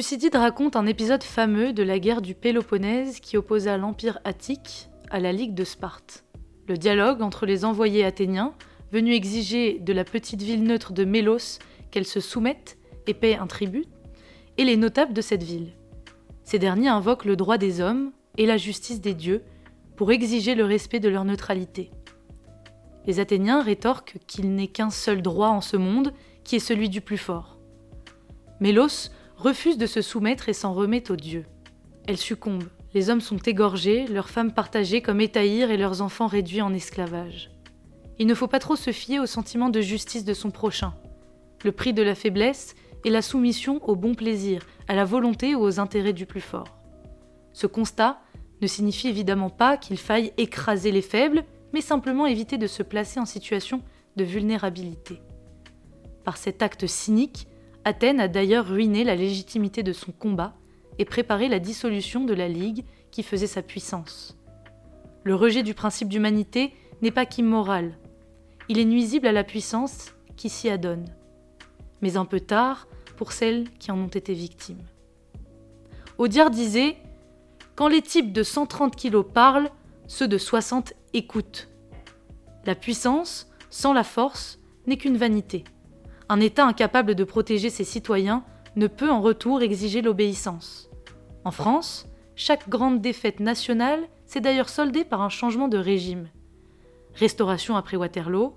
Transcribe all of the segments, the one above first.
Thucydide raconte un épisode fameux de la guerre du Péloponnèse qui opposa l'Empire attique à la Ligue de Sparte. Le dialogue entre les envoyés athéniens, venus exiger de la petite ville neutre de Mélos qu'elle se soumette et paie un tribut, et les notables de cette ville. Ces derniers invoquent le droit des hommes et la justice des dieux pour exiger le respect de leur neutralité. Les Athéniens rétorquent qu'il n'est qu'un seul droit en ce monde, qui est celui du plus fort. Mélos refuse de se soumettre et s'en remet aux dieux. Elle succombe. Les hommes sont égorgés, leurs femmes partagées comme étaïrs et leurs enfants réduits en esclavage. Il ne faut pas trop se fier au sentiment de justice de son prochain. Le prix de la faiblesse est la soumission au bon plaisir, à la volonté ou aux intérêts du plus fort. Ce constat ne signifie évidemment pas qu'il faille écraser les faibles, mais simplement éviter de se placer en situation de vulnérabilité. Par cet acte cynique, Athènes a d'ailleurs ruiné la légitimité de son combat et préparé la dissolution de la Ligue qui faisait sa puissance. Le rejet du principe d'humanité n'est pas qu'immoral, il est nuisible à la puissance qui s'y adonne, mais un peu tard pour celles qui en ont été victimes. Audiard disait Quand les types de 130 kilos parlent, ceux de 60 écoutent. La puissance, sans la force, n'est qu'une vanité. Un État incapable de protéger ses citoyens ne peut en retour exiger l'obéissance. En France, chaque grande défaite nationale s'est d'ailleurs soldée par un changement de régime. Restauration après Waterloo,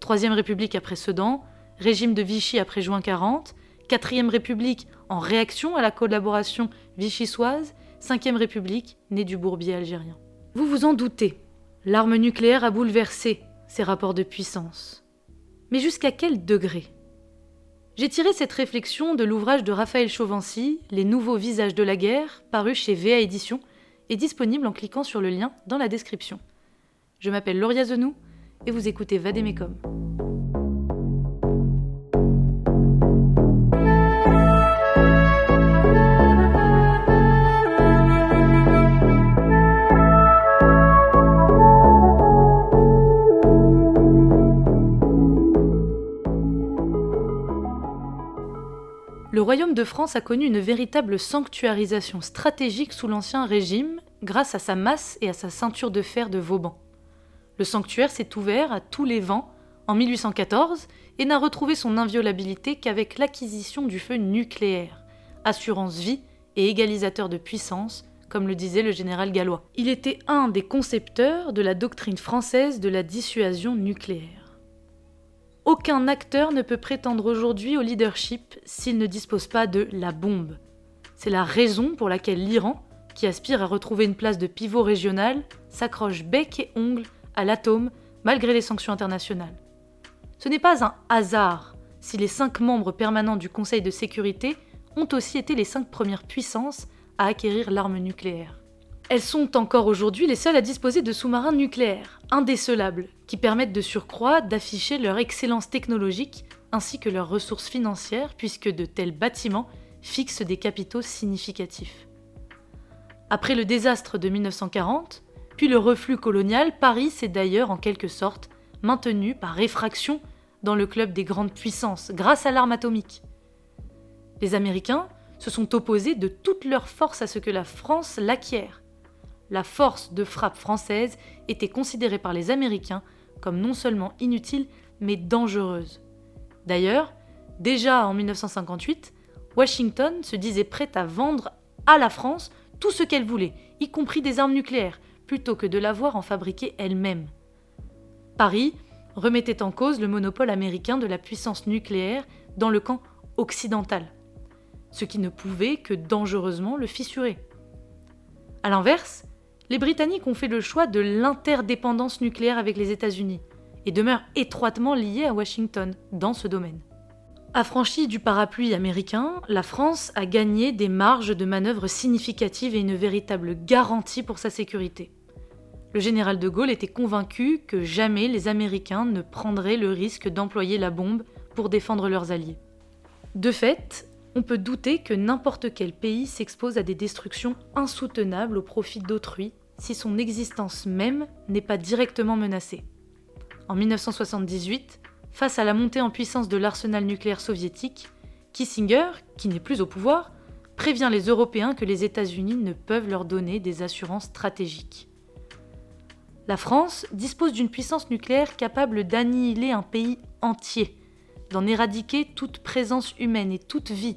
Troisième République après Sedan, régime de Vichy après juin 40, Quatrième République en réaction à la collaboration vichysoise, Cinquième République née du bourbier algérien. Vous vous en doutez, l'arme nucléaire a bouleversé ces rapports de puissance. Mais jusqu'à quel degré? J'ai tiré cette réflexion de l'ouvrage de Raphaël Chauvency, Les nouveaux visages de la guerre, paru chez VA Édition et disponible en cliquant sur le lien dans la description. Je m'appelle Lauria Zenou et vous écoutez Vadémécom. Royaume de France a connu une véritable sanctuarisation stratégique sous l'Ancien Régime grâce à sa masse et à sa ceinture de fer de Vauban. Le sanctuaire s'est ouvert à tous les vents en 1814 et n'a retrouvé son inviolabilité qu'avec l'acquisition du feu nucléaire, assurance vie et égalisateur de puissance, comme le disait le général gallois. Il était un des concepteurs de la doctrine française de la dissuasion nucléaire. Aucun acteur ne peut prétendre aujourd'hui au leadership s'il ne dispose pas de la bombe. C'est la raison pour laquelle l'Iran, qui aspire à retrouver une place de pivot régional, s'accroche bec et ongle à l'atome malgré les sanctions internationales. Ce n'est pas un hasard si les cinq membres permanents du Conseil de sécurité ont aussi été les cinq premières puissances à acquérir l'arme nucléaire. Elles sont encore aujourd'hui les seules à disposer de sous-marins nucléaires, indécelables, qui permettent de surcroît d'afficher leur excellence technologique ainsi que leurs ressources financières puisque de tels bâtiments fixent des capitaux significatifs. Après le désastre de 1940, puis le reflux colonial, Paris s'est d'ailleurs en quelque sorte maintenu par réfraction dans le club des grandes puissances grâce à l'arme atomique. Les Américains se sont opposés de toute leur force à ce que la France l'acquiert la force de frappe française était considérée par les Américains comme non seulement inutile, mais dangereuse. D'ailleurs, déjà en 1958, Washington se disait prête à vendre à la France tout ce qu'elle voulait, y compris des armes nucléaires, plutôt que de l'avoir en fabriquer elle-même. Paris remettait en cause le monopole américain de la puissance nucléaire dans le camp occidental, ce qui ne pouvait que dangereusement le fissurer. A l'inverse, les Britanniques ont fait le choix de l'interdépendance nucléaire avec les États-Unis et demeurent étroitement liés à Washington dans ce domaine. Affranchie du parapluie américain, la France a gagné des marges de manœuvre significatives et une véritable garantie pour sa sécurité. Le général de Gaulle était convaincu que jamais les Américains ne prendraient le risque d'employer la bombe pour défendre leurs alliés. De fait, on peut douter que n'importe quel pays s'expose à des destructions insoutenables au profit d'autrui si son existence même n'est pas directement menacée. En 1978, face à la montée en puissance de l'arsenal nucléaire soviétique, Kissinger, qui n'est plus au pouvoir, prévient les Européens que les États-Unis ne peuvent leur donner des assurances stratégiques. La France dispose d'une puissance nucléaire capable d'annihiler un pays entier, d'en éradiquer toute présence humaine et toute vie,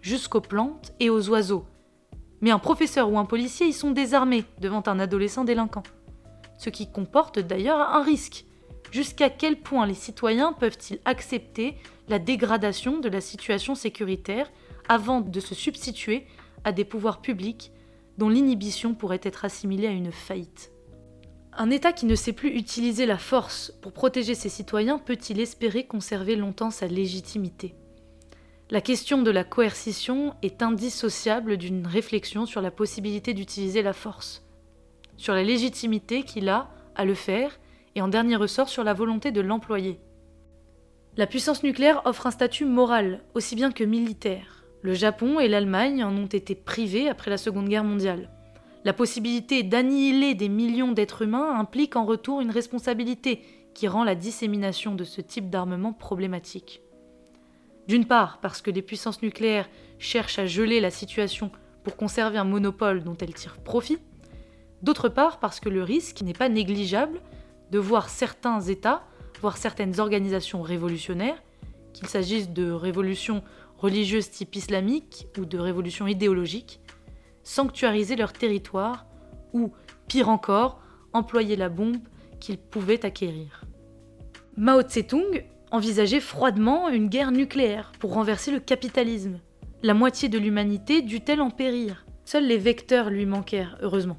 jusqu'aux plantes et aux oiseaux. Mais un professeur ou un policier y sont désarmés devant un adolescent délinquant. Ce qui comporte d'ailleurs un risque. Jusqu'à quel point les citoyens peuvent-ils accepter la dégradation de la situation sécuritaire avant de se substituer à des pouvoirs publics dont l'inhibition pourrait être assimilée à une faillite? Un État qui ne sait plus utiliser la force pour protéger ses citoyens peut-il espérer conserver longtemps sa légitimité? La question de la coercition est indissociable d'une réflexion sur la possibilité d'utiliser la force, sur la légitimité qu'il a à le faire et en dernier ressort sur la volonté de l'employer. La puissance nucléaire offre un statut moral, aussi bien que militaire. Le Japon et l'Allemagne en ont été privés après la Seconde Guerre mondiale. La possibilité d'annihiler des millions d'êtres humains implique en retour une responsabilité qui rend la dissémination de ce type d'armement problématique. D'une part, parce que les puissances nucléaires cherchent à geler la situation pour conserver un monopole dont elles tirent profit. D'autre part, parce que le risque n'est pas négligeable de voir certains États voire certaines organisations révolutionnaires, qu'il s'agisse de révolutions religieuses type islamique ou de révolutions idéologiques, sanctuariser leur territoire ou, pire encore, employer la bombe qu'ils pouvaient acquérir. Mao Tse-tung envisageait froidement une guerre nucléaire pour renverser le capitalisme. La moitié de l'humanité dut-elle en périr? Seuls les vecteurs lui manquèrent, heureusement.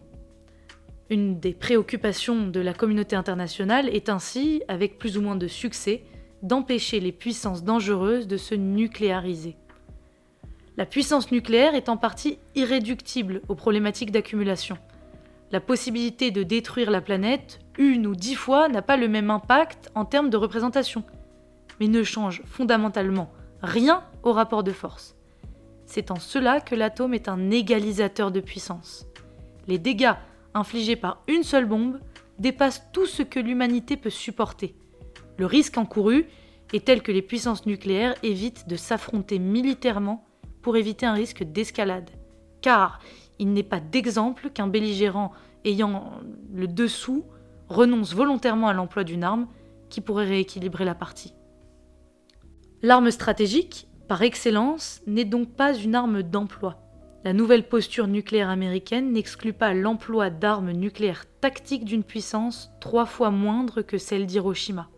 Une des préoccupations de la communauté internationale est ainsi, avec plus ou moins de succès, d'empêcher les puissances dangereuses de se nucléariser. La puissance nucléaire est en partie irréductible aux problématiques d'accumulation. La possibilité de détruire la planète une ou dix fois n'a pas le même impact en termes de représentation, mais ne change fondamentalement rien au rapport de force. C'est en cela que l'atome est un égalisateur de puissance. Les dégâts infligé par une seule bombe dépasse tout ce que l'humanité peut supporter. Le risque encouru est tel que les puissances nucléaires évitent de s'affronter militairement pour éviter un risque d'escalade. Car il n'est pas d'exemple qu'un belligérant ayant le dessous renonce volontairement à l'emploi d'une arme qui pourrait rééquilibrer la partie. L'arme stratégique, par excellence, n'est donc pas une arme d'emploi. La nouvelle posture nucléaire américaine n'exclut pas l'emploi d'armes nucléaires tactiques d'une puissance trois fois moindre que celle d'Hiroshima.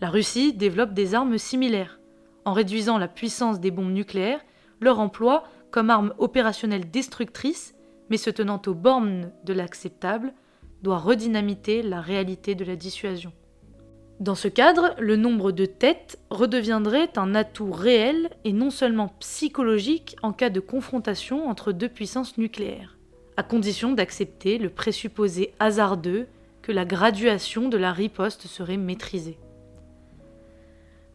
La Russie développe des armes similaires. En réduisant la puissance des bombes nucléaires, leur emploi comme arme opérationnelle destructrice, mais se tenant aux bornes de l'acceptable, doit redynamiter la réalité de la dissuasion. Dans ce cadre, le nombre de têtes redeviendrait un atout réel et non seulement psychologique en cas de confrontation entre deux puissances nucléaires, à condition d'accepter le présupposé hasardeux que la graduation de la riposte serait maîtrisée.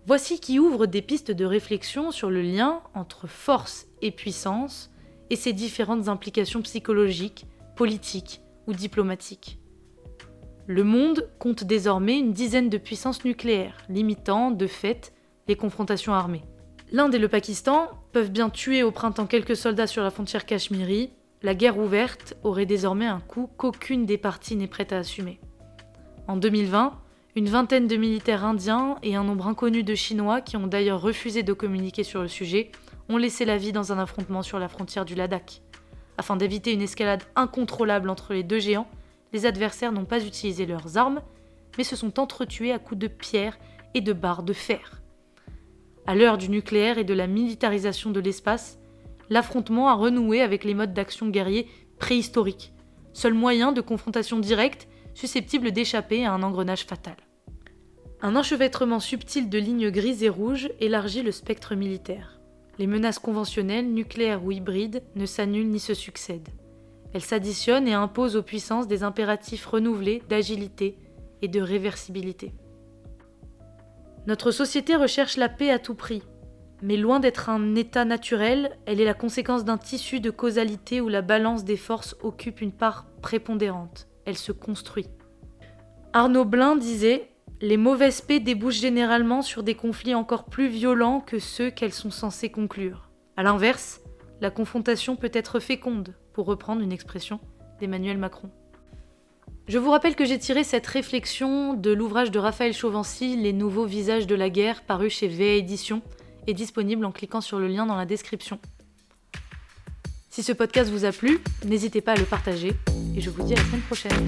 Voici qui ouvre des pistes de réflexion sur le lien entre force et puissance et ses différentes implications psychologiques, politiques ou diplomatiques. Le monde compte désormais une dizaine de puissances nucléaires, limitant, de fait, les confrontations armées. L'Inde et le Pakistan peuvent bien tuer au printemps quelques soldats sur la frontière cachemiri, la guerre ouverte aurait désormais un coût qu'aucune des parties n'est prête à assumer. En 2020, une vingtaine de militaires indiens et un nombre inconnu de Chinois, qui ont d'ailleurs refusé de communiquer sur le sujet, ont laissé la vie dans un affrontement sur la frontière du Ladakh. Afin d'éviter une escalade incontrôlable entre les deux géants, les adversaires n'ont pas utilisé leurs armes, mais se sont entretués à coups de pierres et de barres de fer. À l'heure du nucléaire et de la militarisation de l'espace, l'affrontement a renoué avec les modes d'action guerriers préhistoriques, seul moyen de confrontation directe susceptible d'échapper à un engrenage fatal. Un enchevêtrement subtil de lignes grises et rouges élargit le spectre militaire. Les menaces conventionnelles, nucléaires ou hybrides, ne s'annulent ni se succèdent. Elle s'additionne et impose aux puissances des impératifs renouvelés d'agilité et de réversibilité. Notre société recherche la paix à tout prix, mais loin d'être un état naturel, elle est la conséquence d'un tissu de causalité où la balance des forces occupe une part prépondérante. Elle se construit. Arnaud Blin disait Les mauvaises paix débouchent généralement sur des conflits encore plus violents que ceux qu'elles sont censées conclure. A l'inverse, la confrontation peut être féconde, pour reprendre une expression d'Emmanuel Macron. Je vous rappelle que j'ai tiré cette réflexion de l'ouvrage de Raphaël Chauvency, Les nouveaux visages de la guerre, paru chez VA Édition, et disponible en cliquant sur le lien dans la description. Si ce podcast vous a plu, n'hésitez pas à le partager, et je vous dis à la semaine prochaine.